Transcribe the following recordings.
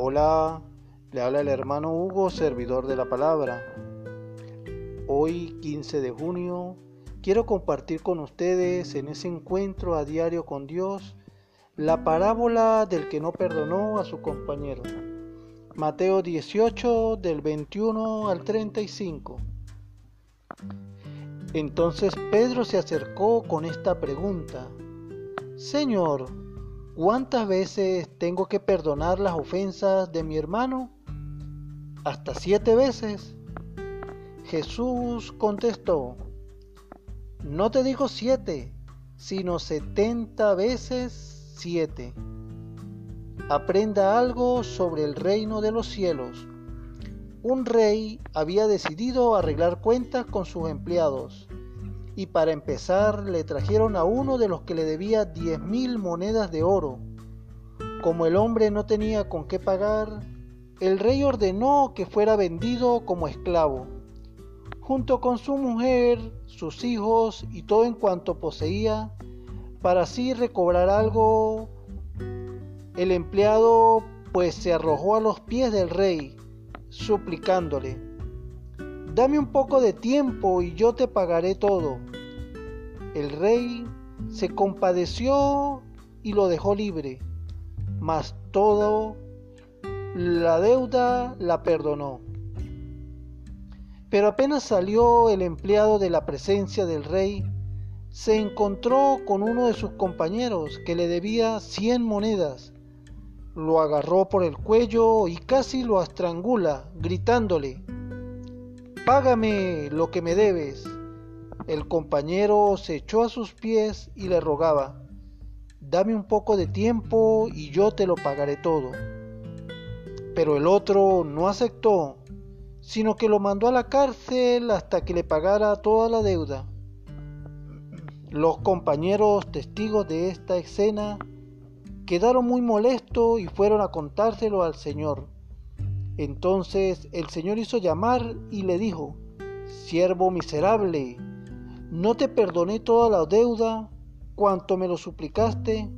Hola, le habla el hermano Hugo, servidor de la palabra. Hoy, 15 de junio, quiero compartir con ustedes en ese encuentro a diario con Dios la parábola del que no perdonó a su compañero. Mateo 18 del 21 al 35. Entonces Pedro se acercó con esta pregunta. Señor, ¿Cuántas veces tengo que perdonar las ofensas de mi hermano? ¿Hasta siete veces? Jesús contestó, no te digo siete, sino setenta veces siete. Aprenda algo sobre el reino de los cielos. Un rey había decidido arreglar cuentas con sus empleados y para empezar le trajeron a uno de los que le debía diez mil monedas de oro. Como el hombre no tenía con qué pagar, el rey ordenó que fuera vendido como esclavo, junto con su mujer, sus hijos y todo en cuanto poseía, para así recobrar algo. El empleado pues se arrojó a los pies del rey, suplicándole, Dame un poco de tiempo y yo te pagaré todo. El rey se compadeció y lo dejó libre, mas todo la deuda la perdonó. Pero apenas salió el empleado de la presencia del rey, se encontró con uno de sus compañeros que le debía cien monedas. Lo agarró por el cuello y casi lo estrangula, gritándole, Págame lo que me debes. El compañero se echó a sus pies y le rogaba, Dame un poco de tiempo y yo te lo pagaré todo. Pero el otro no aceptó, sino que lo mandó a la cárcel hasta que le pagara toda la deuda. Los compañeros testigos de esta escena quedaron muy molestos y fueron a contárselo al Señor. Entonces el Señor hizo llamar y le dijo, Siervo miserable, ¿no te perdoné toda la deuda cuanto me lo suplicaste?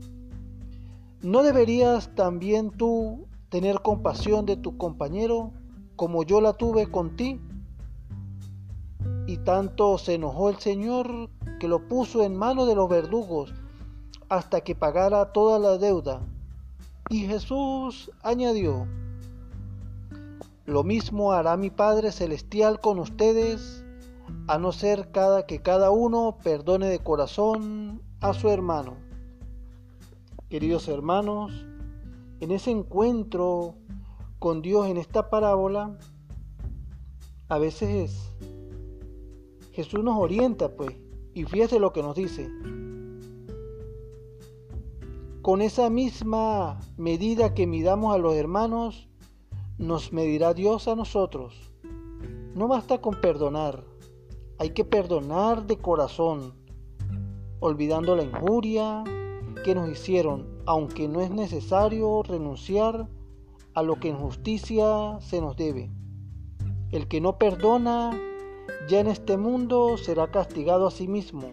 ¿No deberías también tú tener compasión de tu compañero como yo la tuve con ti? Y tanto se enojó el Señor que lo puso en manos de los verdugos hasta que pagara toda la deuda. Y Jesús añadió, lo mismo hará mi Padre Celestial con ustedes, a no ser cada que cada uno perdone de corazón a su hermano. Queridos hermanos, en ese encuentro con Dios en esta parábola, a veces Jesús nos orienta, pues, y fíjese lo que nos dice. Con esa misma medida que midamos a los hermanos, nos medirá Dios a nosotros. No basta con perdonar, hay que perdonar de corazón, olvidando la injuria que nos hicieron, aunque no es necesario renunciar a lo que en justicia se nos debe. El que no perdona ya en este mundo será castigado a sí mismo.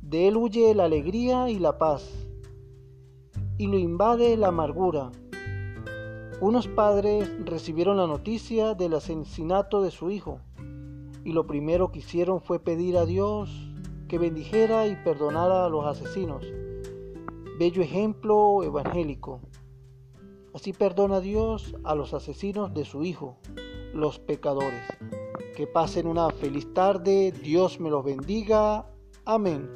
De él huye la alegría y la paz, y lo invade la amargura. Unos padres recibieron la noticia del asesinato de su hijo y lo primero que hicieron fue pedir a Dios que bendijera y perdonara a los asesinos. Bello ejemplo evangélico. Así perdona Dios a los asesinos de su hijo, los pecadores. Que pasen una feliz tarde, Dios me los bendiga. Amén.